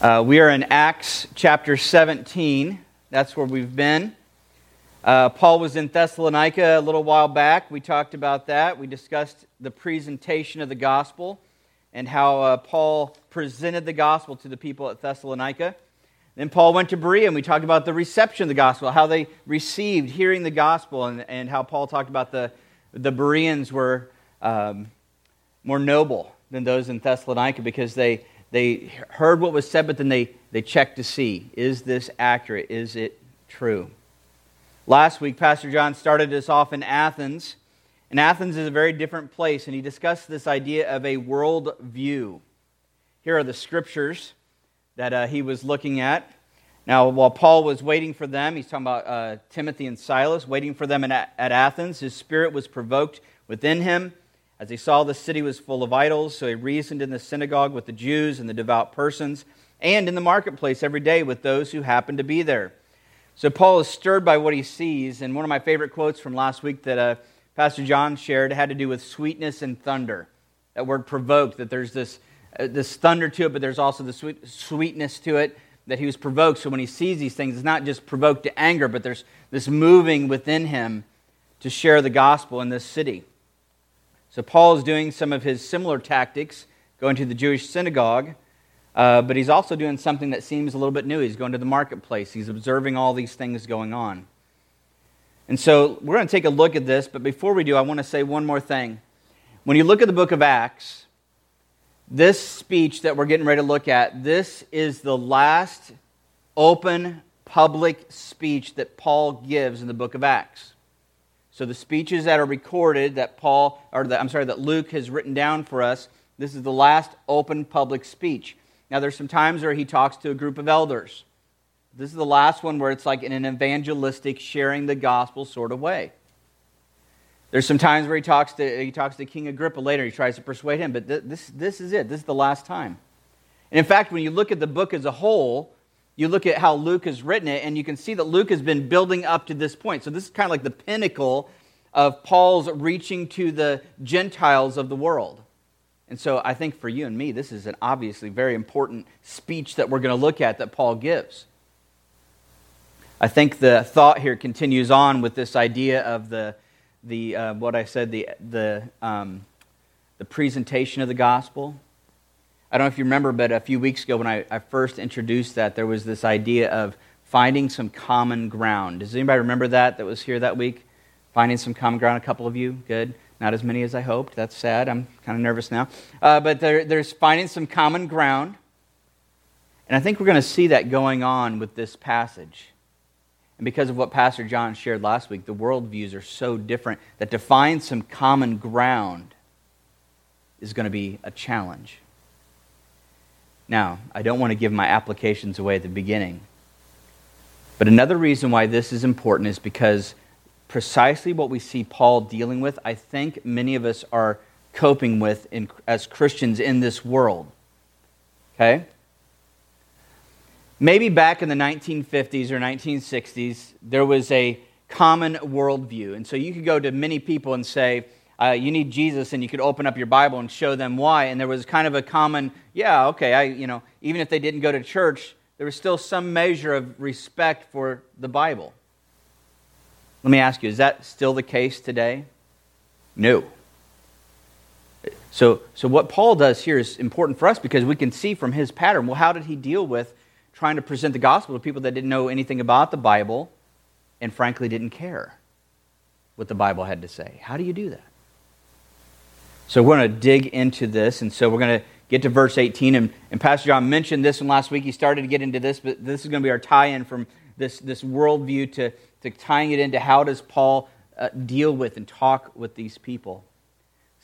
Uh, we are in Acts chapter 17. That's where we've been. Uh, Paul was in Thessalonica a little while back. We talked about that. We discussed the presentation of the gospel and how uh, Paul presented the gospel to the people at Thessalonica. Then Paul went to Berea and we talked about the reception of the gospel, how they received hearing the gospel, and, and how Paul talked about the, the Bereans were um, more noble than those in Thessalonica because they they heard what was said, but then they, they checked to see is this accurate? Is it true? Last week, Pastor John started us off in Athens. And Athens is a very different place, and he discussed this idea of a world view. Here are the scriptures that uh, he was looking at. Now, while Paul was waiting for them, he's talking about uh, Timothy and Silas, waiting for them at Athens, his spirit was provoked within him as he saw the city was full of idols, so he reasoned in the synagogue with the Jews and the devout persons, and in the marketplace every day with those who happened to be there. So Paul is stirred by what he sees, and one of my favorite quotes from last week that uh, Pastor John shared had to do with sweetness and thunder. That word provoked, that there's this, uh, this thunder to it, but there's also the sweet, sweetness to it, that he was provoked. So when he sees these things, it's not just provoked to anger, but there's this moving within him to share the gospel in this city. So Paul is doing some of his similar tactics, going to the Jewish synagogue, uh, but he's also doing something that seems a little bit new. He's going to the marketplace, he's observing all these things going on. And so we're going to take a look at this, but before we do, I want to say one more thing. When you look at the book of Acts, this speech that we're getting ready to look at, this is the last open public speech that Paul gives in the book of Acts. So the speeches that are recorded that Paul, or I'm sorry, that Luke has written down for us, this is the last open public speech. Now there's some times where he talks to a group of elders. This is the last one where it's like in an evangelistic, sharing the gospel sort of way. There's some times where he talks to, he talks to King Agrippa later. He tries to persuade him, but th- this, this is it. This is the last time. And in fact, when you look at the book as a whole, you look at how Luke has written it, and you can see that Luke has been building up to this point. So, this is kind of like the pinnacle of Paul's reaching to the Gentiles of the world. And so, I think for you and me, this is an obviously very important speech that we're going to look at that Paul gives. I think the thought here continues on with this idea of the, the uh, what I said, the, the, um, the presentation of the gospel I don't know if you remember, but a few weeks ago when I, I first introduced that, there was this idea of finding some common ground. Does anybody remember that that was here that week? Finding some common ground, a couple of you? Good. Not as many as I hoped. That's sad. I'm kind of nervous now. Uh, but there, there's finding some common ground. And I think we're going to see that going on with this passage. And because of what Pastor John shared last week, the worldviews are so different that to find some common ground is going to be a challenge. Now, I don't want to give my applications away at the beginning. But another reason why this is important is because precisely what we see Paul dealing with, I think many of us are coping with in, as Christians in this world. Okay? Maybe back in the 1950s or 1960s, there was a common worldview. And so you could go to many people and say, uh, you need Jesus, and you could open up your Bible and show them why. And there was kind of a common, yeah, okay, I, you know, even if they didn't go to church, there was still some measure of respect for the Bible. Let me ask you, is that still the case today? No. So, so what Paul does here is important for us because we can see from his pattern. Well, how did he deal with trying to present the gospel to people that didn't know anything about the Bible and frankly didn't care what the Bible had to say? How do you do that? So we're going to dig into this. And so we're going to get to verse 18. And, and Pastor John mentioned this one last week. He started to get into this, but this is going to be our tie in from this, this worldview to, to tying it into how does Paul uh, deal with and talk with these people.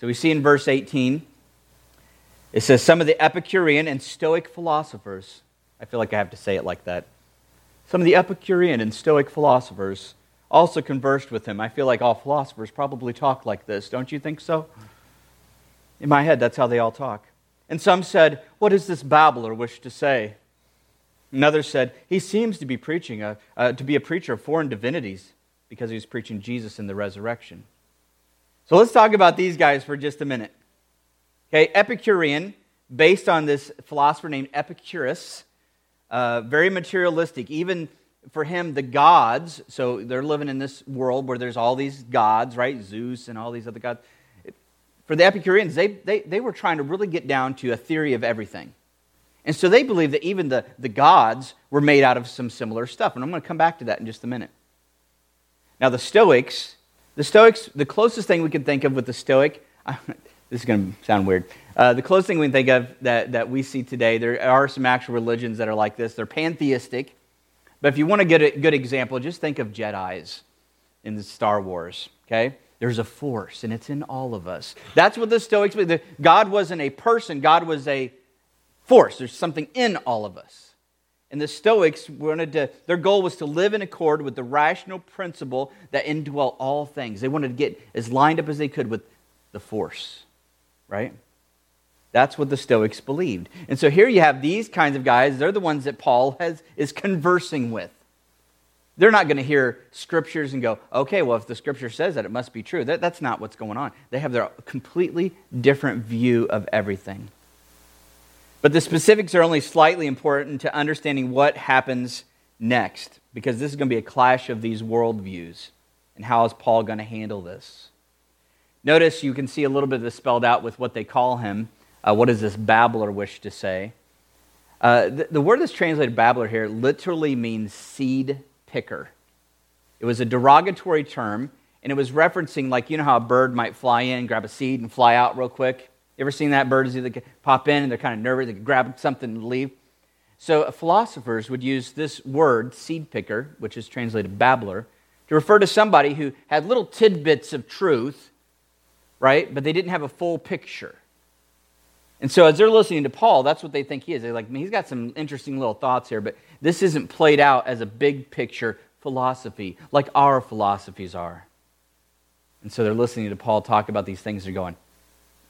So we see in verse 18, it says, Some of the Epicurean and Stoic philosophers, I feel like I have to say it like that. Some of the Epicurean and Stoic philosophers also conversed with him. I feel like all philosophers probably talk like this. Don't you think so? In my head, that's how they all talk. And some said, What does this babbler wish to say? Another said, He seems to be preaching a, uh, to be a preacher of foreign divinities because he's preaching Jesus in the resurrection. So let's talk about these guys for just a minute. Okay, Epicurean, based on this philosopher named Epicurus. uh, very materialistic. Even for him, the gods, so they're living in this world where there's all these gods, right? Zeus and all these other gods. For the Epicureans, they, they, they were trying to really get down to a theory of everything. And so they believed that even the, the gods were made out of some similar stuff. And I'm going to come back to that in just a minute. Now, the Stoics, the Stoics, the closest thing we can think of with the Stoic, this is going to sound weird. Uh, the closest thing we can think of that, that we see today, there are some actual religions that are like this. They're pantheistic. But if you want to get a good example, just think of Jedi's in the Star Wars, okay? There's a force, and it's in all of us. That's what the Stoics believe. God wasn't a person, God was a force. There's something in all of us. And the Stoics wanted to, their goal was to live in accord with the rational principle that indwelt all things. They wanted to get as lined up as they could with the force, right? That's what the Stoics believed. And so here you have these kinds of guys. They're the ones that Paul has, is conversing with. They're not going to hear scriptures and go, okay, well, if the scripture says that, it must be true. That, that's not what's going on. They have their completely different view of everything. But the specifics are only slightly important to understanding what happens next, because this is going to be a clash of these worldviews. And how is Paul going to handle this? Notice you can see a little bit of this spelled out with what they call him. Uh, what does this babbler wish to say? Uh, the, the word that's translated babbler here literally means seed picker. It was a derogatory term, and it was referencing, like, you know how a bird might fly in, grab a seed, and fly out real quick? You ever seen that? Birds either pop in and they're kind of nervous, they grab something and leave. So uh, philosophers would use this word, seed picker, which is translated babbler, to refer to somebody who had little tidbits of truth, right? But they didn't have a full picture. And so as they're listening to Paul, that's what they think he is. They're like, he's got some interesting little thoughts here, but this isn't played out as a big picture philosophy like our philosophies are. And so they're listening to Paul talk about these things. They're going,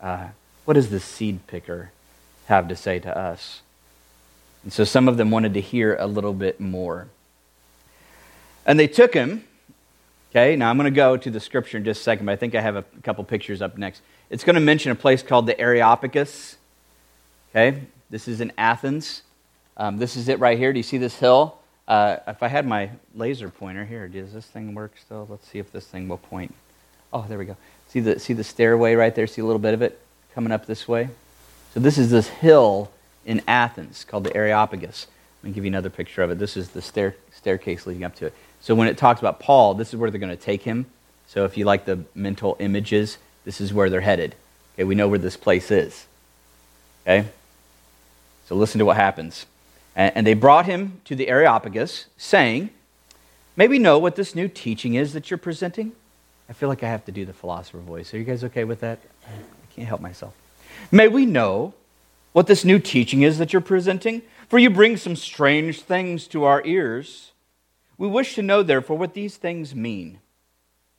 uh, what does the seed picker have to say to us? And so some of them wanted to hear a little bit more. And they took him. Okay, now I'm going to go to the scripture in just a second, but I think I have a couple pictures up next. It's going to mention a place called the Areopagus. Okay, this is in Athens. Um, this is it right here. Do you see this hill? Uh, if I had my laser pointer here, does this thing work still? Let's see if this thing will point. Oh, there we go. See the, see the stairway right there? See a little bit of it? coming up this way. So this is this hill in Athens called the Areopagus. Let me give you another picture of it. This is the stair, staircase leading up to it. So when it talks about Paul, this is where they're going to take him. So if you like the mental images, this is where they're headed. Okay, we know where this place is. Okay? So listen to what happens. And, they brought him to the Areopagus, saying, May we know what this new teaching is that you're presenting? I feel like I have to do the philosopher voice. Are you guys okay with that? I can't help myself. May we know what this new teaching is that you're presenting? For you bring some strange things to our ears. We wish to know, therefore, what these things mean.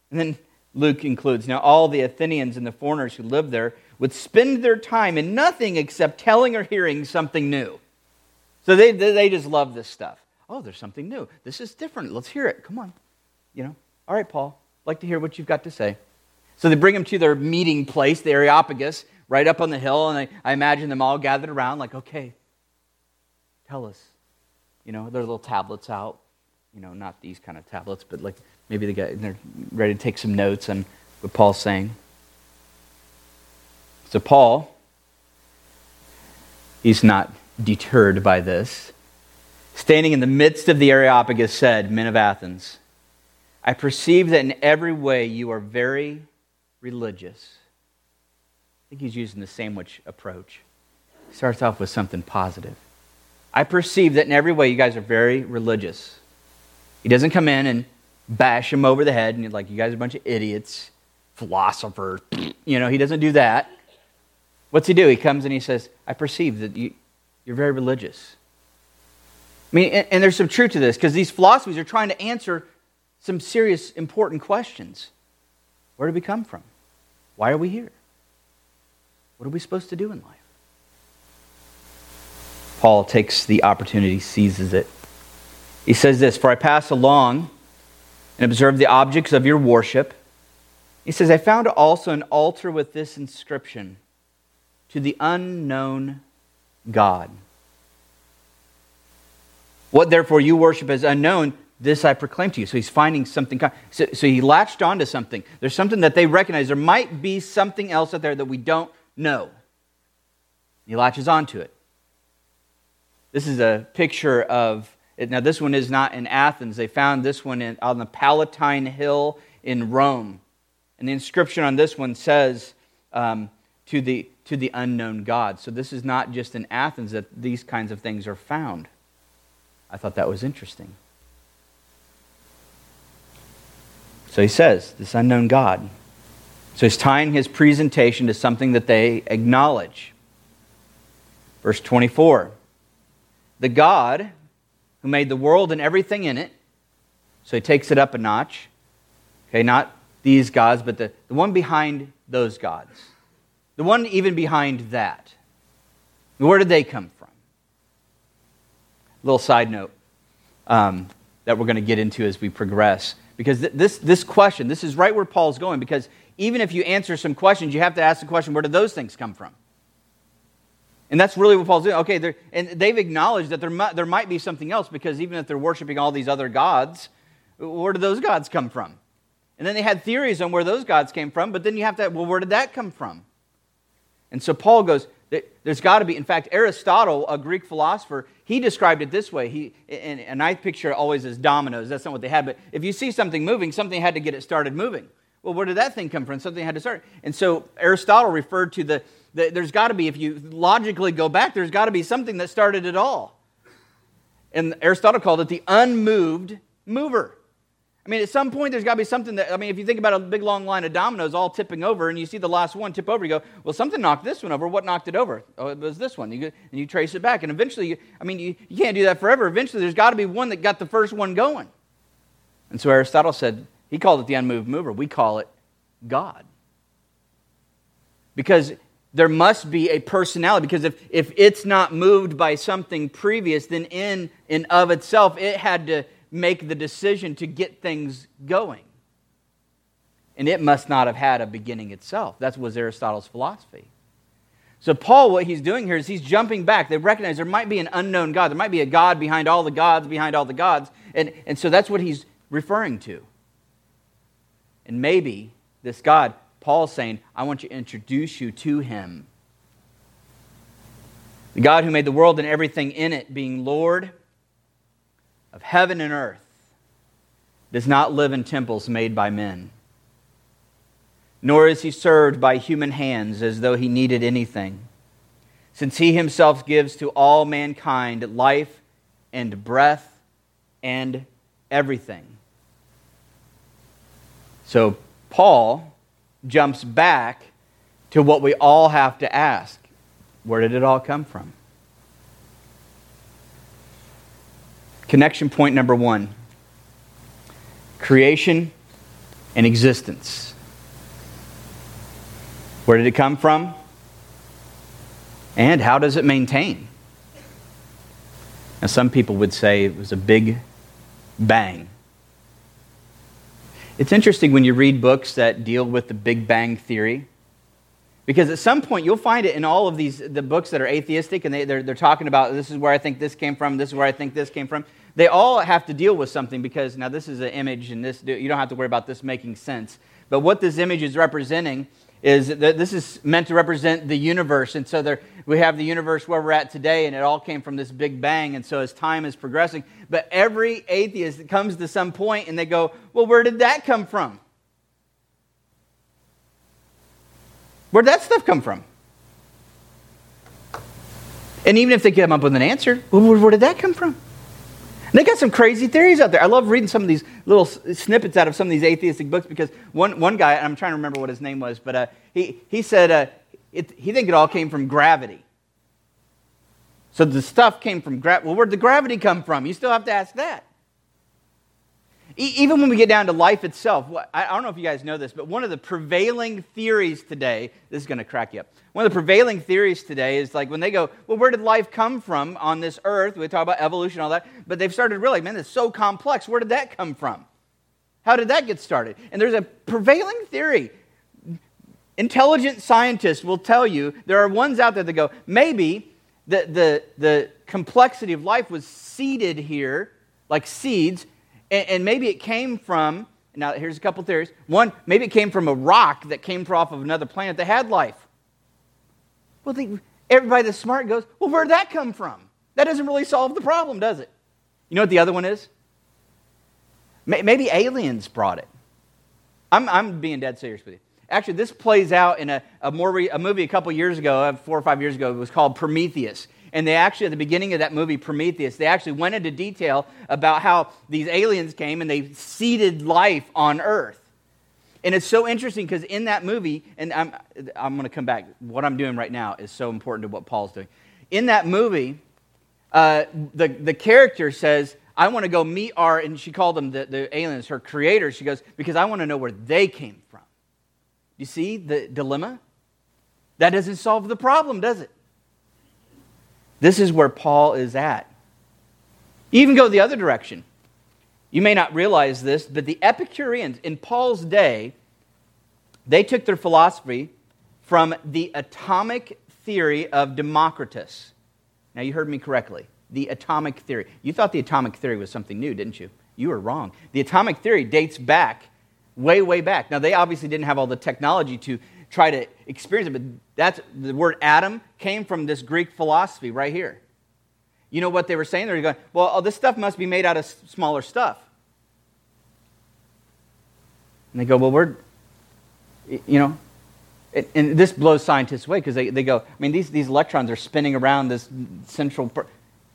And then Luke includes Now, all the Athenians and the foreigners who lived there would spend their time in nothing except telling or hearing something new. So they, they just love this stuff. Oh, there's something new. This is different. Let's hear it. Come on. You know, all right, Paul, I'd like to hear what you've got to say. So they bring him to their meeting place, the Areopagus, right up on the hill, and I, I imagine them all gathered around, like, okay, tell us. You know, their little tablets out. You know, not these kind of tablets, but like maybe they got, they're ready to take some notes on what Paul's saying. So Paul, he's not deterred by this. Standing in the midst of the Areopagus, said, Men of Athens, I perceive that in every way you are very religious. I think he's using the sandwich approach. He starts off with something positive. I perceive that in every way you guys are very religious. He doesn't come in and bash him over the head and you're like, you guys are a bunch of idiots, philosophers. You know, he doesn't do that. What's he do? He comes and he says, I perceive that you, you're very religious. I mean, and, and there's some truth to this because these philosophies are trying to answer some serious, important questions. Where did we come from? Why are we here? What are we supposed to do in life? Paul takes the opportunity, seizes it. He says this For I pass along and observe the objects of your worship. He says, I found also an altar with this inscription to the unknown God. What therefore you worship as unknown, this I proclaim to you. So he's finding something. So, so he latched onto something. There's something that they recognize. There might be something else out there that we don't know. He latches onto it. This is a picture of, now this one is not in Athens. They found this one in, on the Palatine Hill in Rome. And the inscription on this one says, um, to, the, to the unknown God. So this is not just in Athens that these kinds of things are found. I thought that was interesting. So he says, this unknown God. So he's tying his presentation to something that they acknowledge. Verse 24 The God who made the world and everything in it, so he takes it up a notch. Okay, not these gods, but the, the one behind those gods. The one even behind that. Where did they come from? A little side note um, that we're going to get into as we progress. Because th- this, this question, this is right where Paul's going. Because even if you answer some questions, you have to ask the question where did those things come from? And that's really what Paul's doing. Okay, and they've acknowledged that there might, there might be something else because even if they're worshiping all these other gods, where did those gods come from? And then they had theories on where those gods came from, but then you have to, well, where did that come from? And so Paul goes, there's got to be, in fact, Aristotle, a Greek philosopher, he described it this way. He, and, and I picture it always as dominoes. That's not what they had. But if you see something moving, something had to get it started moving. Well, where did that thing come from? Something had to start. And so Aristotle referred to the there's got to be, if you logically go back, there's got to be something that started it all. And Aristotle called it the unmoved mover. I mean, at some point, there's got to be something that, I mean, if you think about a big long line of dominoes all tipping over and you see the last one tip over, you go, well, something knocked this one over. What knocked it over? Oh, it was this one. You go, and you trace it back. And eventually, you, I mean, you, you can't do that forever. Eventually, there's got to be one that got the first one going. And so Aristotle said, he called it the unmoved mover. We call it God. Because there must be a personality because if, if it's not moved by something previous then in and of itself it had to make the decision to get things going. And it must not have had a beginning itself. That was Aristotle's philosophy. So, Paul, what he's doing here is he's jumping back. They recognize there might be an unknown God. There might be a God behind all the gods, behind all the gods. And, and so that's what he's referring to. And maybe this God, Paul's saying, I want to introduce you to him. The God who made the world and everything in it, being Lord of heaven and earth does not live in temples made by men, nor is he served by human hands as though he needed anything, since he himself gives to all mankind life and breath and everything. So Paul jumps back to what we all have to ask where did it all come from? Connection point number one creation and existence. Where did it come from? And how does it maintain? Now, some people would say it was a big bang. It's interesting when you read books that deal with the Big Bang Theory because at some point, you'll find it in all of these the books that are atheistic, and they, they're, they're talking about this is where I think this came from, this is where I think this came from. They all have to deal with something because now this is an image, and this you don't have to worry about this making sense. But what this image is representing is that this is meant to represent the universe. And so there, we have the universe where we're at today, and it all came from this big bang. And so as time is progressing, but every atheist comes to some point and they go, Well, where did that come from? Where'd that stuff come from? And even if they come up with an answer, well, where did that come from? They got some crazy theories out there. I love reading some of these little snippets out of some of these atheistic books because one, one guy, I'm trying to remember what his name was, but uh, he, he said uh, it, he think it all came from gravity. So the stuff came from gravity. Well, where'd the gravity come from? You still have to ask that. Even when we get down to life itself, I don't know if you guys know this, but one of the prevailing theories today, this is going to crack you up. One of the prevailing theories today is like when they go, well, where did life come from on this earth? We talk about evolution and all that, but they've started really, man, it's so complex. Where did that come from? How did that get started? And there's a prevailing theory. Intelligent scientists will tell you there are ones out there that go, maybe the, the, the complexity of life was seeded here, like seeds, and, and maybe it came from, now here's a couple theories. One, maybe it came from a rock that came off of another planet that had life. Well, the, everybody that's smart goes, well, where'd that come from? That doesn't really solve the problem, does it? You know what the other one is? Maybe aliens brought it. I'm, I'm being dead serious with you. Actually, this plays out in a, a, more re, a movie a couple years ago, uh, four or five years ago. It was called Prometheus. And they actually, at the beginning of that movie, Prometheus, they actually went into detail about how these aliens came and they seeded life on Earth. And it's so interesting because in that movie, and I'm, I'm going to come back, what I'm doing right now is so important to what Paul's doing. In that movie, uh, the, the character says, I want to go meet our, and she called them the, the aliens, her creators. She goes, because I want to know where they came from. You see the dilemma? That doesn't solve the problem, does it? This is where Paul is at. Even go the other direction. You may not realize this, but the Epicureans in Paul's day, they took their philosophy from the atomic theory of Democritus. Now, you heard me correctly. The atomic theory. You thought the atomic theory was something new, didn't you? You were wrong. The atomic theory dates back way, way back. Now, they obviously didn't have all the technology to try to experience it, but that's the word atom came from this Greek philosophy right here. You know what they were saying? They were going, well, oh, this stuff must be made out of smaller stuff. And they go, well, we're, you know, and this blows scientists away because they, they go, I mean, these, these electrons are spinning around this central,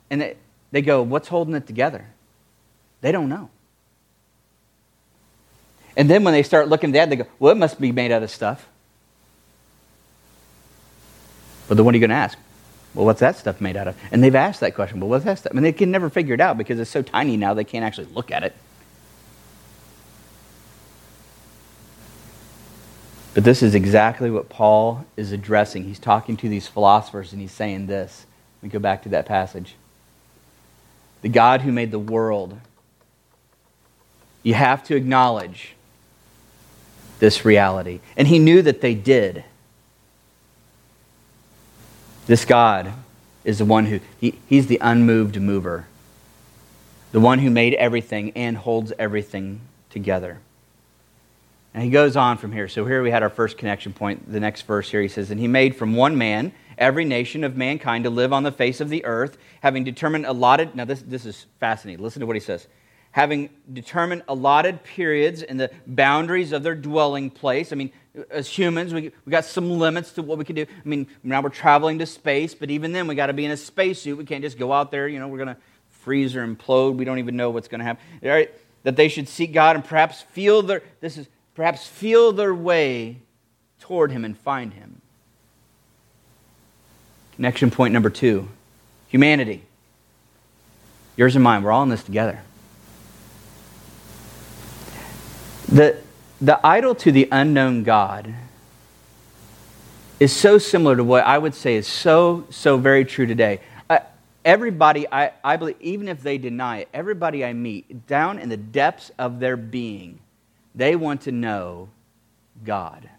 and they, they go, what's holding it together? They don't know. And then when they start looking at that, they go, well, it must be made out of stuff. But then what are you going to ask? Well, what's that stuff made out of? And they've asked that question. Well, what's that stuff? Mean, they can never figure it out because it's so tiny now they can't actually look at it. But this is exactly what Paul is addressing. He's talking to these philosophers and he's saying this. Let me go back to that passage. The God who made the world, you have to acknowledge this reality. And he knew that they did. This God is the one who, he, he's the unmoved mover, the one who made everything and holds everything together. And he goes on from here. So here we had our first connection point. The next verse here he says, And he made from one man every nation of mankind to live on the face of the earth, having determined allotted. Now, this, this is fascinating. Listen to what he says. Having determined allotted periods and the boundaries of their dwelling place. I mean, as humans, we, we got some limits to what we can do. I mean, now we're traveling to space, but even then, we got to be in a spacesuit. We can't just go out there, you know, we're going to freeze or implode. We don't even know what's going to happen. All right? That they should seek God and perhaps feel their. This is perhaps feel their way toward Him and find Him. Connection point number two humanity. Yours and mine, we're all in this together. The, the idol to the unknown God is so similar to what I would say is so, so very true today. Uh, everybody, I, I believe, even if they deny it, everybody I meet, down in the depths of their being, they want to know God.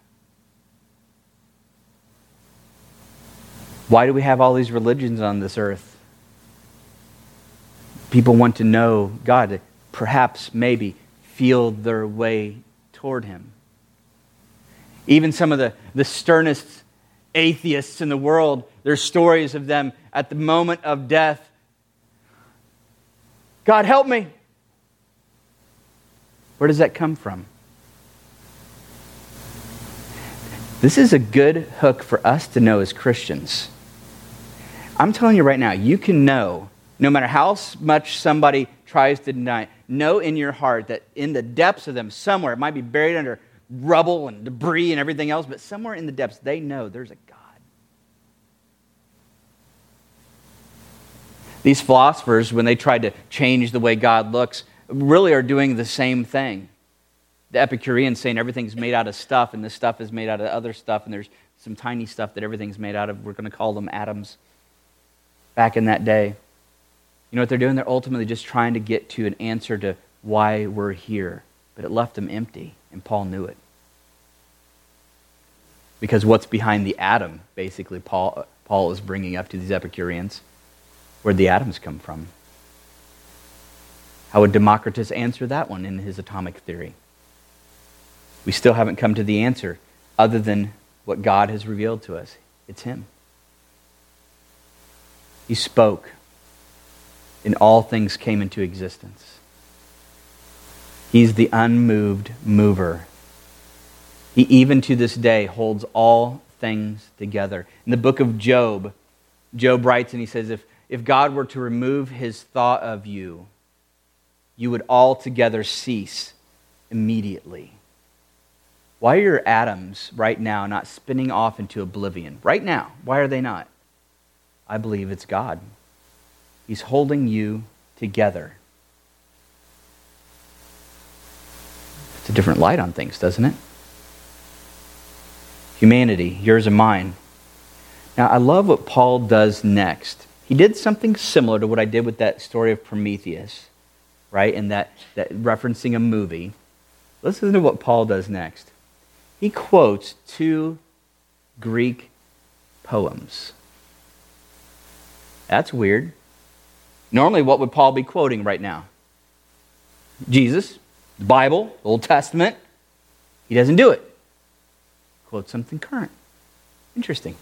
Why do we have all these religions on this earth? People want to know God, perhaps, maybe, feel their way toward Him. Even some of the, the sternest atheists in the world, there's stories of them at the moment of death. God, help me. Where does that come from? This is a good hook for us to know as Christians. I'm telling you right now, you can know, no matter how much somebody tries to deny, know in your heart that in the depths of them, somewhere, it might be buried under rubble and debris and everything else, but somewhere in the depths, they know there's a God. These philosophers, when they tried to change the way God looks, really are doing the same thing. The Epicureans saying everything's made out of stuff, and this stuff is made out of other stuff, and there's some tiny stuff that everything's made out of. We're going to call them atoms back in that day. You know what they're doing? They're ultimately just trying to get to an answer to why we're here. But it left them empty, and Paul knew it. Because what's behind the atom, basically, Paul, Paul is bringing up to these Epicureans. Where'd the atoms come from? How would Democritus answer that one in his atomic theory? We still haven't come to the answer other than what God has revealed to us. It's Him. He spoke, and all things came into existence. He's the unmoved mover. He, even to this day, holds all things together. In the book of Job, Job writes and he says, If, if God were to remove his thought of you, you would altogether cease immediately. Why are your atoms right now not spinning off into oblivion? Right now. Why are they not? I believe it's God. He's holding you together. It's a different light on things, doesn't it? Humanity, yours and mine. Now, I love what Paul does next. He did something similar to what I did with that story of Prometheus, right? And that, that referencing a movie. Listen to what Paul does next. He quotes two Greek poems. That's weird. Normally, what would Paul be quoting right now? Jesus, the Bible, the Old Testament. He doesn't do it. Quote something current. Interesting.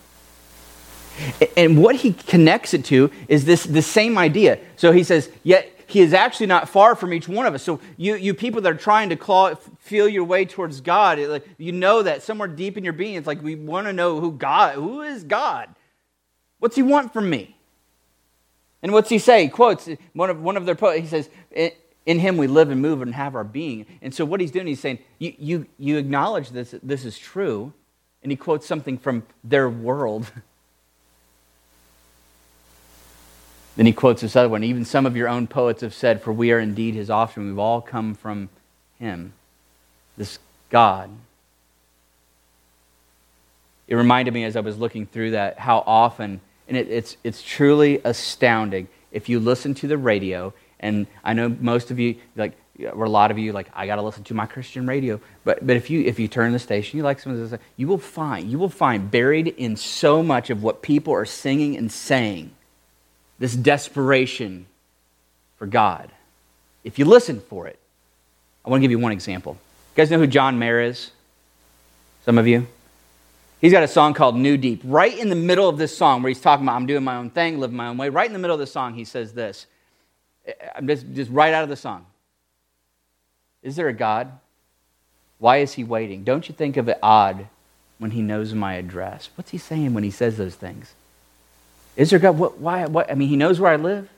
And what he connects it to is this the same idea. So he says, Yet he is actually not far from each one of us. So you, you people that are trying to claw, feel your way towards God, like, you know that somewhere deep in your being, it's like we want to know who God, who is God? What's he want from me? And what's he say? He quotes one of, one of their poets. He says, in him we live and move and have our being. And so what he's doing, he's saying, you, you, you acknowledge this, this is true. And he quotes something from their world. then he quotes this other one. Even some of your own poets have said, For we are indeed his offspring. We've all come from him, this God. It reminded me as I was looking through that how often and it, it's, it's truly astounding if you listen to the radio. And I know most of you, like, or a lot of you, like, I got to listen to my Christian radio. But, but if, you, if you turn the station, you like some of this, you will find, you will find buried in so much of what people are singing and saying this desperation for God. If you listen for it, I want to give you one example. You guys know who John Mayer is? Some of you? He's got a song called New Deep. Right in the middle of this song, where he's talking about, I'm doing my own thing, living my own way, right in the middle of the song, he says this. Eh, I'm just, just right out of the song. Is there a God? Why is he waiting? Don't you think of it odd when he knows my address? What's he saying when he says those things? Is there God? What, why? What? I mean, he knows where I live.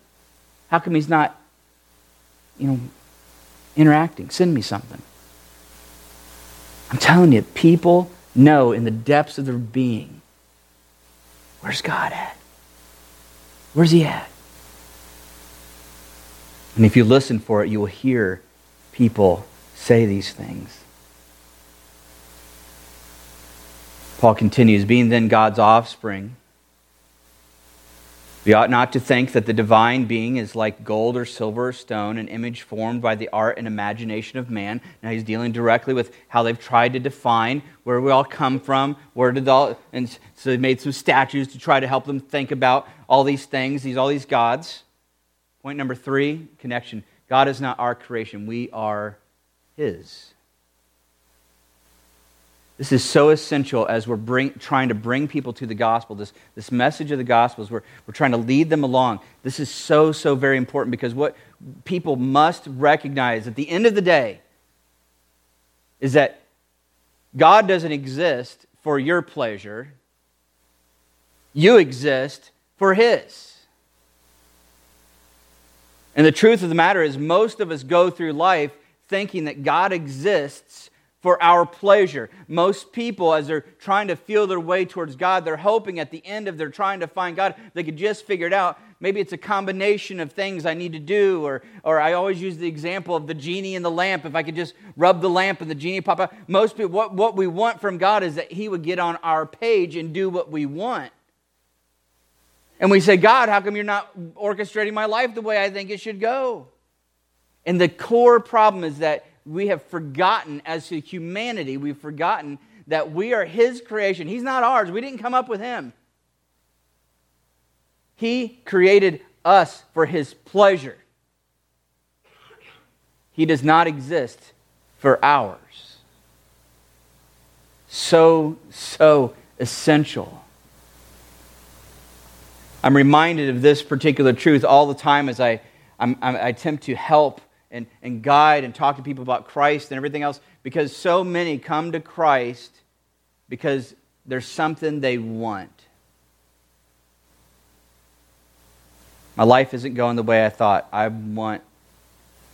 How come he's not, you know, interacting? Send me something. I'm telling you, people know in the depths of their being where's God at? Where's He at? And if you listen for it, you will hear people say these things. Paul continues, being then God's offspring we ought not to think that the divine being is like gold or silver or stone, an image formed by the art and imagination of man. Now he's dealing directly with how they've tried to define where we all come from, where did all, and so they made some statues to try to help them think about all these things, these all these gods. Point number three, connection. God is not our creation; we are His. This is so essential as we're bring, trying to bring people to the gospel. This, this message of the gospel is we're, we're trying to lead them along. This is so, so very important because what people must recognize at the end of the day is that God doesn't exist for your pleasure, you exist for His. And the truth of the matter is, most of us go through life thinking that God exists for our pleasure. Most people, as they're trying to feel their way towards God, they're hoping at the end of their trying to find God, they could just figure it out. Maybe it's a combination of things I need to do, or, or I always use the example of the genie in the lamp. If I could just rub the lamp and the genie pop out. Most people, what, what we want from God is that He would get on our page and do what we want. And we say, God, how come you're not orchestrating my life the way I think it should go? And the core problem is that we have forgotten, as to humanity, we've forgotten that we are His creation. He's not ours. We didn't come up with Him. He created us for His pleasure. He does not exist for ours. So, so essential. I'm reminded of this particular truth all the time as I, I'm, i attempt to help and, and guide and talk to people about Christ and everything else because so many come to Christ because there's something they want. My life isn't going the way I thought. I want,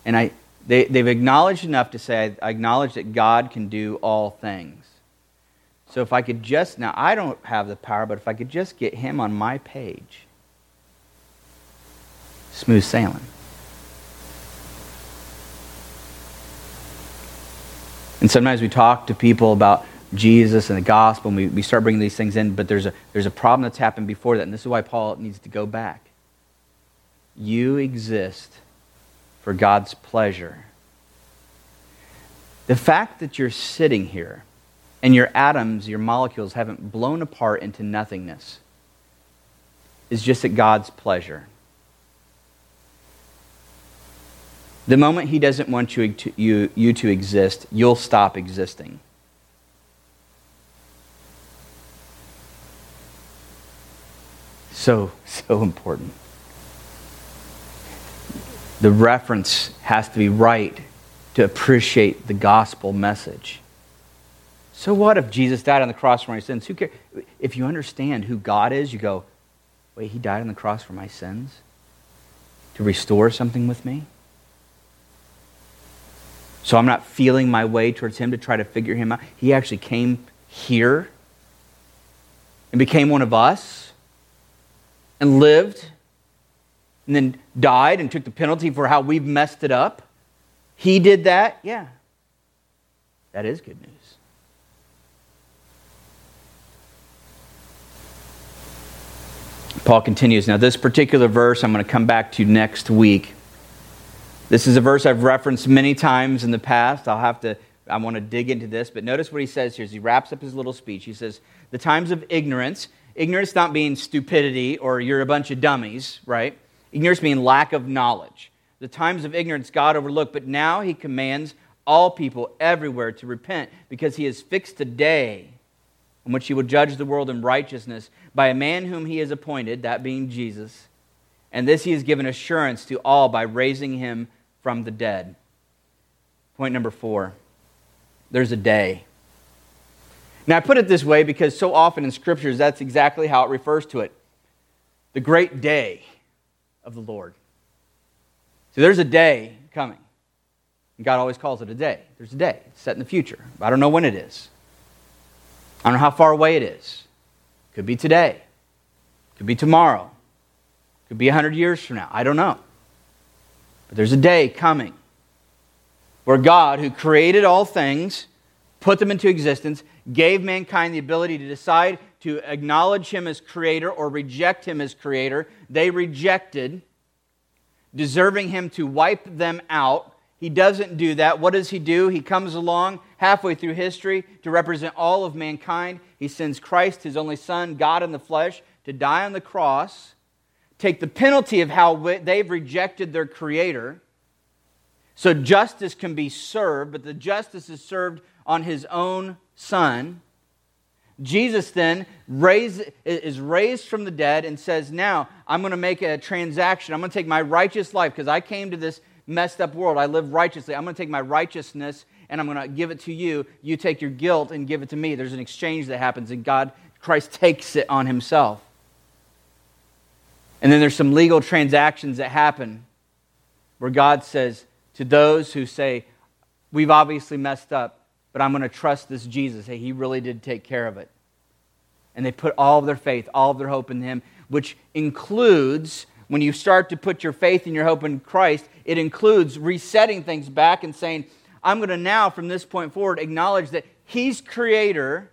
and I, they, they've acknowledged enough to say, I acknowledge that God can do all things. So if I could just, now I don't have the power, but if I could just get him on my page, smooth sailing. And sometimes we talk to people about Jesus and the gospel, and we, we start bringing these things in, but there's a, there's a problem that's happened before that, and this is why Paul needs to go back. You exist for God's pleasure. The fact that you're sitting here and your atoms, your molecules haven't blown apart into nothingness is just at God's pleasure. The moment He doesn't want you to, you, you to exist, you'll stop existing. So, so important. The reference has to be right to appreciate the gospel message. So what if Jesus died on the cross for my sins? Who cares? If you understand who God is, you go, wait, he died on the cross for my sins? To restore something with me? So I'm not feeling my way towards him to try to figure him out. He actually came here and became one of us and lived and then died and took the penalty for how we've messed it up. He did that? Yeah. That is good news. Paul continues. Now, this particular verse I'm going to come back to next week. This is a verse I've referenced many times in the past. I'll have to, I want to dig into this, but notice what he says here as he wraps up his little speech. He says, The times of ignorance, ignorance not being stupidity or you're a bunch of dummies, right? Ignorance being lack of knowledge. The times of ignorance God overlooked, but now he commands all people everywhere to repent because he has fixed a day in which he will judge the world in righteousness by a man whom he has appointed, that being Jesus. And this he has given assurance to all by raising him from the dead. Point number four there's a day. Now, I put it this way because so often in scriptures, that's exactly how it refers to it the great day of the Lord. So there's a day coming. And God always calls it a day. There's a day. It's set in the future. I don't know when it is. I don't know how far away it is. Could be today. Could be tomorrow. Could be 100 years from now. I don't know. But there's a day coming where God, who created all things, put them into existence, gave mankind the ability to decide to acknowledge him as creator or reject him as creator. They rejected, deserving him to wipe them out. He doesn't do that. What does he do? He comes along halfway through history to represent all of mankind. He sends Christ, his only Son, God in the flesh, to die on the cross, take the penalty of how they've rejected their creator. So justice can be served, but the justice is served on his own Son Jesus then raise, is raised from the dead and says, Now I'm going to make a transaction. I'm going to take my righteous life because I came to this messed up world. I live righteously. I'm going to take my righteousness and I'm going to give it to you. You take your guilt and give it to me. There's an exchange that happens, and God, Christ takes it on himself. And then there's some legal transactions that happen where God says to those who say, We've obviously messed up, but I'm going to trust this Jesus. Hey, he really did take care of it. And they put all of their faith, all of their hope in him, which includes, when you start to put your faith and your hope in Christ, it includes resetting things back and saying, I'm going to now, from this point forward, acknowledge that he's creator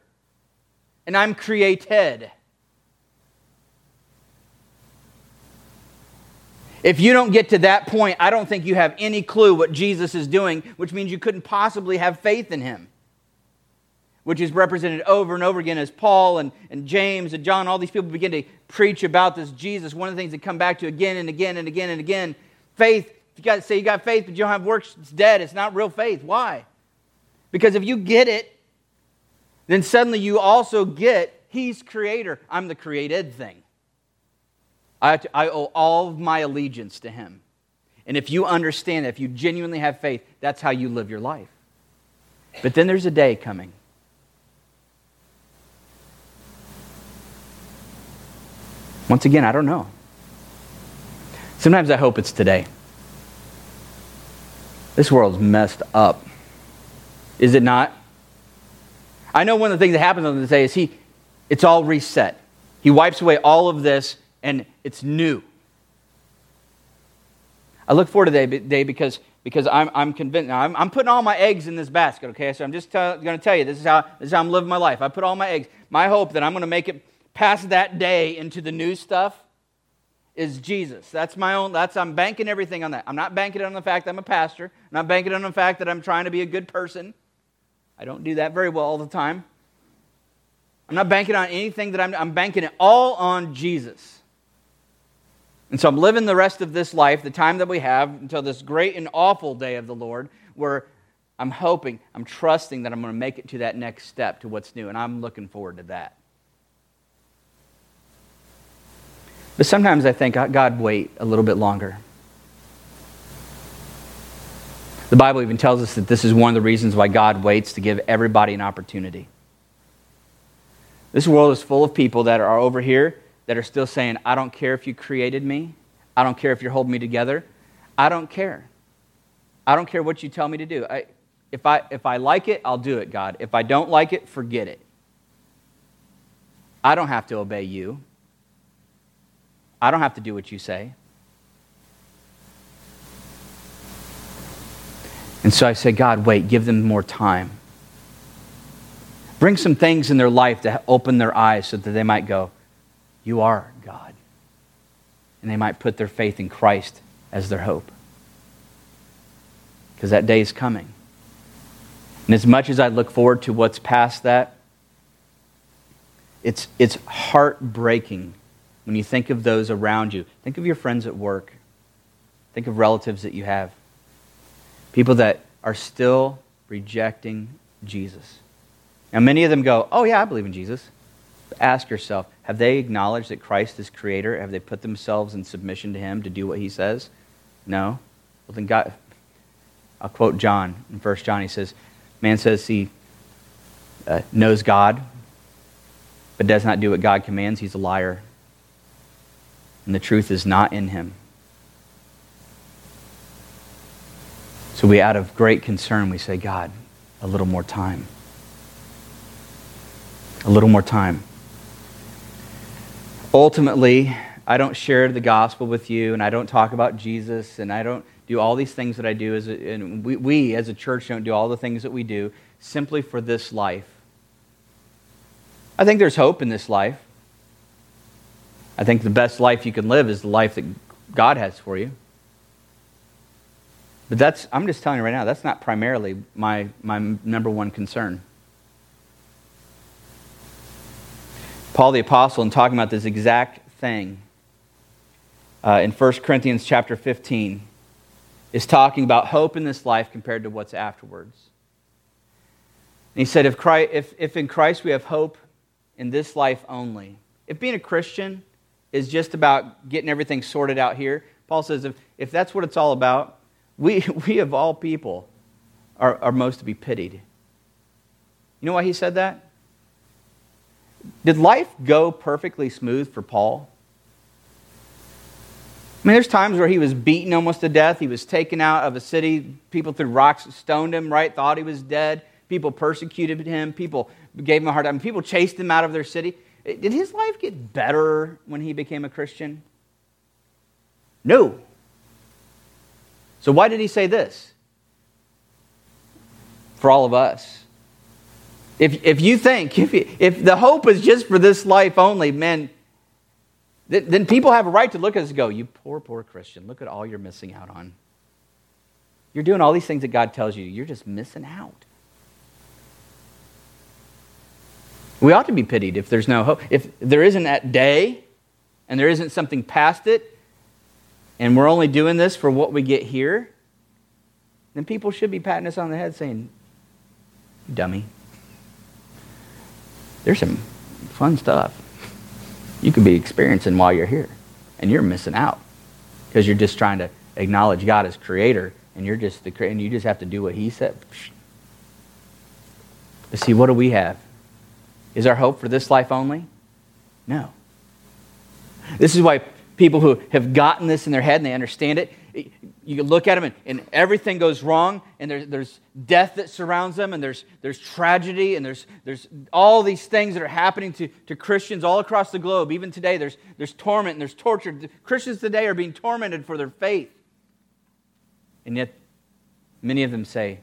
and I'm created. If you don't get to that point, I don't think you have any clue what Jesus is doing, which means you couldn't possibly have faith in him. Which is represented over and over again as Paul and, and James and John, all these people begin to preach about this Jesus, one of the things that come back to again and again and again and again, faith. You got to say you got faith, but you don't have works. It's dead. It's not real faith. Why? Because if you get it, then suddenly you also get He's creator. I'm the created thing. I, I owe all of my allegiance to Him. And if you understand that, if you genuinely have faith, that's how you live your life. But then there's a day coming. Once again, I don't know. Sometimes I hope it's today. This world's messed up. Is it not? I know one of the things that happens on this day is he, it's all reset. He wipes away all of this and it's new. I look forward to that day because, because I'm, I'm convinced. Now, I'm, I'm putting all my eggs in this basket, okay? So I'm just going to tell you this is, how, this is how I'm living my life. I put all my eggs. My hope that I'm going to make it past that day into the new stuff is Jesus. That's my own, that's, I'm banking everything on that. I'm not banking on the fact that I'm a pastor. I'm not banking on the fact that I'm trying to be a good person. I don't do that very well all the time. I'm not banking on anything that I'm, I'm banking it all on Jesus. And so I'm living the rest of this life, the time that we have, until this great and awful day of the Lord, where I'm hoping, I'm trusting that I'm going to make it to that next step, to what's new. And I'm looking forward to that. But sometimes I think, God, wait a little bit longer. The Bible even tells us that this is one of the reasons why God waits to give everybody an opportunity. This world is full of people that are over here that are still saying, I don't care if you created me. I don't care if you're holding me together. I don't care. I don't care what you tell me to do. I, if, I, if I like it, I'll do it, God. If I don't like it, forget it. I don't have to obey you. I don't have to do what you say. And so I say, God, wait, give them more time. Bring some things in their life to open their eyes so that they might go, You are God. And they might put their faith in Christ as their hope. Because that day is coming. And as much as I look forward to what's past that, it's, it's heartbreaking when you think of those around you. Think of your friends at work. Think of relatives that you have. People that are still rejecting Jesus. Now, many of them go, Oh, yeah, I believe in Jesus. Ask yourself have they acknowledged that Christ is creator? Have they put themselves in submission to him to do what he says? No. Well, then God, I'll quote John in 1 John. He says, Man says he uh, knows God, but does not do what God commands. He's a liar. And the truth is not in him. So we, out of great concern, we say, God, a little more time a little more time. Ultimately, I don't share the gospel with you, and I don't talk about Jesus, and I don't do all these things that I do, as a, and we, we as a church don't do all the things that we do simply for this life. I think there's hope in this life. I think the best life you can live is the life that God has for you. But that's, I'm just telling you right now, that's not primarily my, my number one concern. Paul the Apostle, in talking about this exact thing uh, in 1 Corinthians chapter 15, is talking about hope in this life compared to what's afterwards. And he said, if, Christ, if, if in Christ we have hope in this life only, if being a Christian is just about getting everything sorted out here, Paul says, if, if that's what it's all about, we, we of all people are, are most to be pitied. You know why he said that? Did life go perfectly smooth for Paul? I mean, there's times where he was beaten almost to death. He was taken out of a city. People threw rocks, stoned him, right? Thought he was dead. People persecuted him. People gave him a hard time. People chased him out of their city. Eh, did his life get better when he became a Christian? No. So, why did he say this? For all of us. If, if you think, if, if the hope is just for this life only, man, th- then people have a right to look at us and go, You poor, poor Christian, look at all you're missing out on. You're doing all these things that God tells you, you're just missing out. We ought to be pitied if there's no hope. If there isn't that day and there isn't something past it, and we're only doing this for what we get here, then people should be patting us on the head saying, dummy. There's some fun stuff you could be experiencing while you're here, and you're missing out because you're just trying to acknowledge God as creator, and you're just the and you just have to do what He said. But see, what do we have? Is our hope for this life only? No. This is why people who have gotten this in their head and they understand it, you look at them and, and everything goes wrong, and there's, there's death that surrounds them, and there's, there's tragedy, and there's, there's all these things that are happening to, to Christians all across the globe. Even today, there's, there's torment and there's torture. Christians today are being tormented for their faith. And yet, many of them say,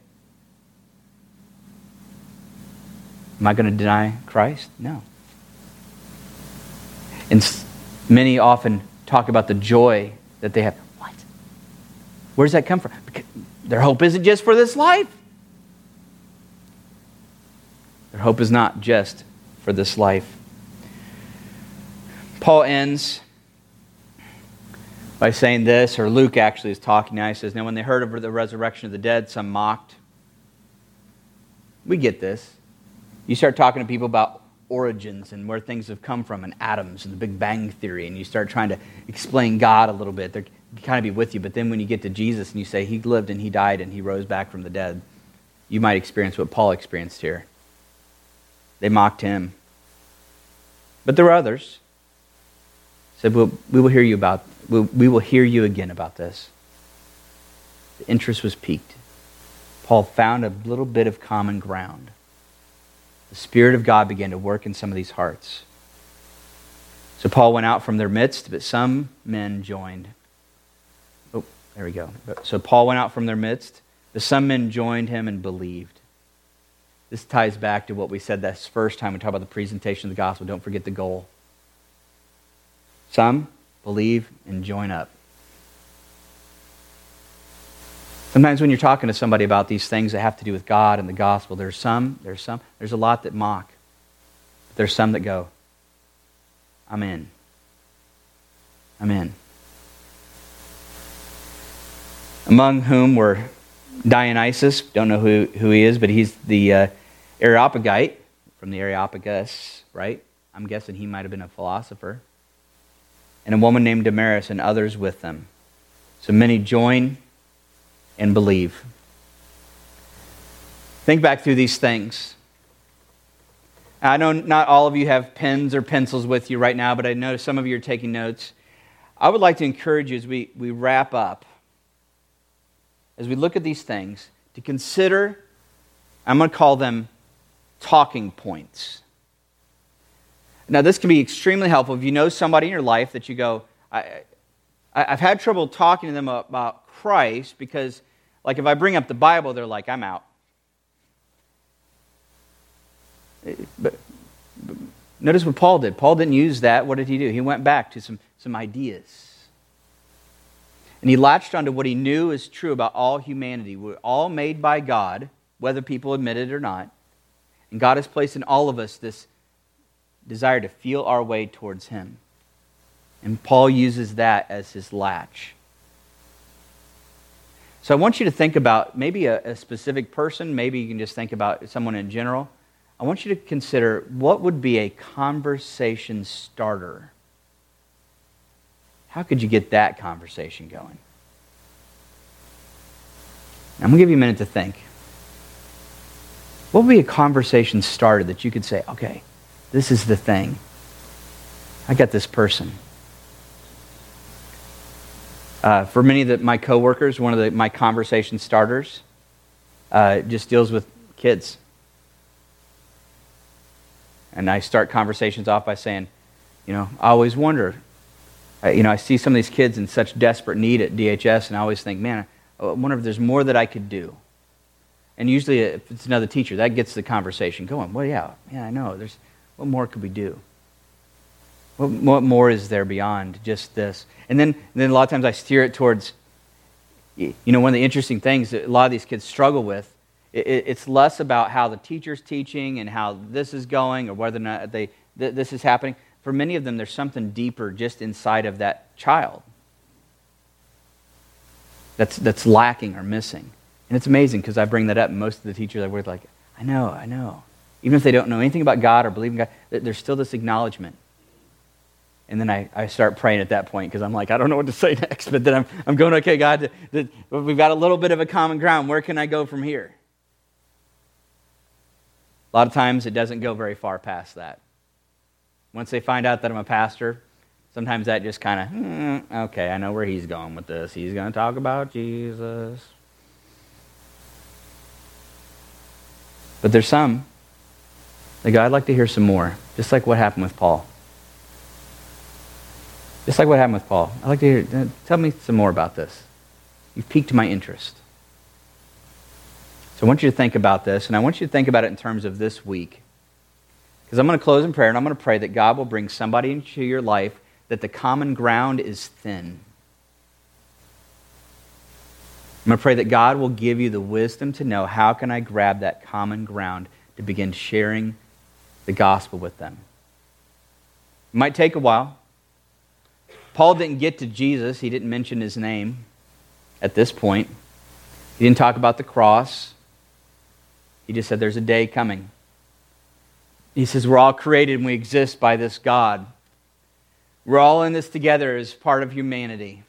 Am I going to deny Christ? No. And many often talk about the joy that they have. Where does that come from? Because their hope isn't just for this life. Their hope is not just for this life. Paul ends by saying this, or Luke actually is talking now. He says, Now, when they heard of the resurrection of the dead, some mocked. We get this. You start talking to people about origins and where things have come from and atoms and the Big Bang Theory, and you start trying to explain God a little bit. They're kind of be with you, but then when you get to Jesus and you say he lived and he died and he rose back from the dead, you might experience what Paul experienced here. They mocked him. But there were others. Said, we'll, we will hear you about, we will hear you again about this. The interest was piqued. Paul found a little bit of common ground the Spirit of God began to work in some of these hearts. So Paul went out from their midst, but some men joined. There we go. So Paul went out from their midst, but some men joined him and believed. This ties back to what we said this first time we talked about the presentation of the gospel. Don't forget the goal. Some believe and join up. Sometimes when you're talking to somebody about these things that have to do with God and the gospel, there's some, there's some, there's a lot that mock. But there's some that go, I'm in. I'm in. Among whom were Dionysus, don't know who, who he is, but he's the uh, Areopagite from the Areopagus, right? I'm guessing he might have been a philosopher. And a woman named Damaris and others with them. So many join and believe. Think back through these things. I know not all of you have pens or pencils with you right now, but I know some of you are taking notes. I would like to encourage you as we, we wrap up, as we look at these things, to consider, I'm going to call them talking points. Now, this can be extremely helpful if you know somebody in your life that you go, I, I've had trouble talking to them about Christ because like if I bring up the Bible, they're like, I'm out. But, but notice what Paul did. Paul didn't use that. What did he do? He went back to some, some ideas. And he latched onto what he knew is true about all humanity. We're all made by God, whether people admit it or not. And God has placed in all of us this desire to feel our way towards Him. And Paul uses that as his latch. So I want you to think about maybe a, a, specific person, maybe you can just think about someone in general. I want you to consider what would be a conversation starter. How could you get that conversation going? I'm going to give you a minute to think. What would be a conversation starter that you could say, okay, this is the thing. I got this person. Uh, for many of the, my coworkers, one of the, my conversation starters uh, just deals with kids. And I start conversations off by saying, you know, I always wonder, you know, I see some of these kids in such desperate need at DHS, and I always think, man, I wonder if there's more that I could do. And usually, if it's another teacher, that gets the conversation going. Well, yeah, yeah, I know. There's what more could we do? What, what more is there beyond just this? And then, and then a lot of times I steer it towards, you know, one of the interesting things that a lot of these kids struggle with, it, it's less about how the teacher's teaching and how this is going or whether or not they, th- this is happening. For many of them, there's something deeper just inside of that child that's, that's lacking or missing. And it's amazing because I bring that up, and most of the teachers I work with like, I know, I know. Even if they don't know anything about God or believe in God, there's still this acknowledgement. And then I, I start praying at that point because I'm like, I don't know what to say next. But then I'm, I'm going, okay, God, we've got a little bit of a common ground. Where can I go from here? A lot of times it doesn't go very far past that. Once they find out that I'm a pastor, sometimes that just kind of, mm, okay, I know where he's going with this. He's going to talk about Jesus. But there's some they go, I'd like to hear some more, just like what happened with Paul. Just like what happened with Paul. I'd like to hear, uh, tell me some more about this. You've piqued my interest. So I want you to think about this, and I want you to think about it in terms of this week. Because I'm going to close in prayer, and I'm going to pray that God will bring somebody into your life that the common ground is thin. I'm going to pray that God will give you the wisdom to know how can I grab that common ground to begin sharing the gospel with them. It might take a while. Paul didn't get to Jesus, he didn't mention his name at this point. He didn't talk about the cross. He just said, There's a day coming. He says, We're all created and we exist by this God. We're all in this together as part of humanity.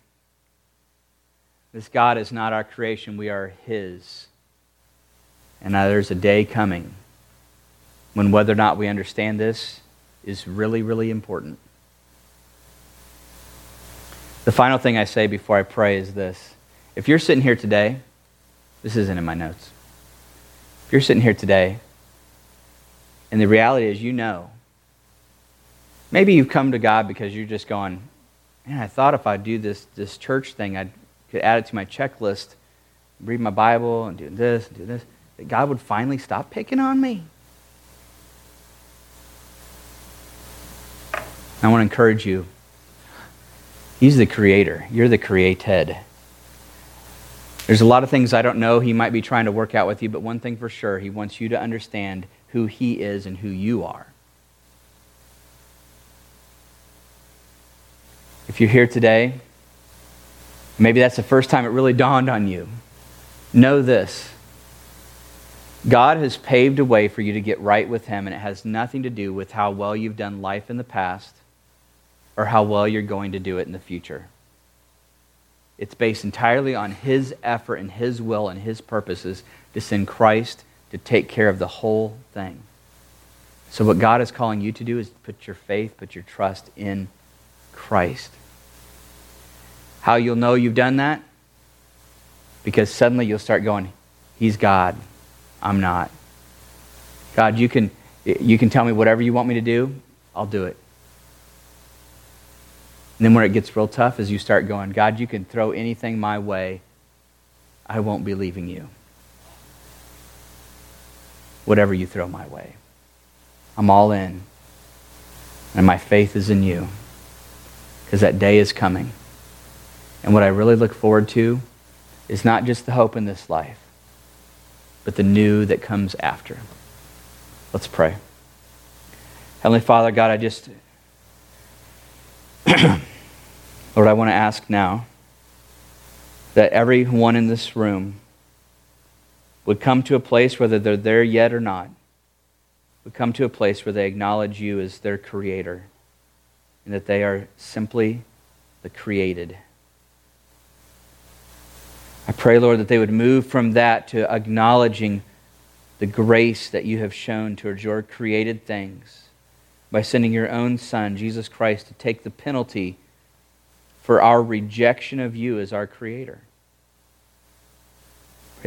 This God is not our creation, we are His. And there's a day coming when whether or not we understand this is really, really important. The final thing I say before I pray is this. If you're sitting here today, this isn't in my notes. If you're sitting here today, and the reality is you know, maybe you've come to God because you're just going, man, I thought if I do this, this church thing, I could add it to my checklist, read my Bible and do this and do this, that God would finally stop picking on me. I want to encourage you. He's the creator. You're the created. There's a lot of things I don't know he might be trying to work out with you, but one thing for sure, he wants you to understand who he is and who you are. If you're here today, maybe that's the first time it really dawned on you. Know this God has paved a way for you to get right with Him, and it has nothing to do with how well you've done life in the past or how well you're going to do it in the future. It's based entirely on His effort and His will and His purposes to send Christ to take care of the whole thing. So, what God is calling you to do is put your faith, put your trust in Christ. How you'll know you've done that? Because suddenly you'll start going, He's God. I'm not. God, you can, you can tell me whatever you want me to do, I'll do it. And then where it gets real tough, is you start going, God, you can throw anything my way, I won't be leaving you. Whatever you throw my way. I'm all in. And my faith is in you. Because that day is coming. And what I really look forward to is not just the hope in this life, but the new that comes after. Let's pray. Heavenly Father, God, I just Lord, I want to ask now that everyone in this room would come to a place, whether they're there yet or not, would come to a place where they acknowledge you as their creator and that they are simply the created. I pray, Lord, that they would move from that to acknowledging the grace that you have shown towards your created things by sending your own Son, Jesus Christ, to take the penalty for our rejection of you as our Creator.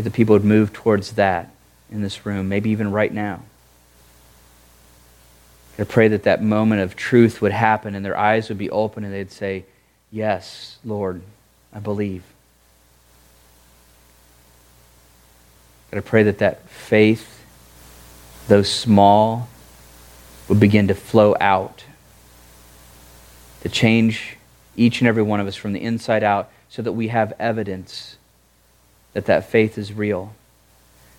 Pray that people would move towards that in this room, maybe even right now. I pray that that moment of truth would happen and their eyes would be open and they'd say, Yes, Lord, I believe. God, I pray that that faith, though small, would begin to flow out, to change each and every one of us from the inside out so that we have evidence that that faith is real.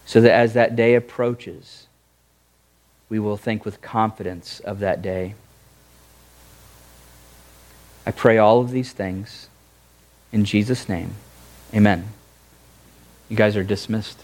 So that as that day approaches, we will think with confidence of that day. I pray all of these things in Jesus' name. Amen. You guys are dismissed.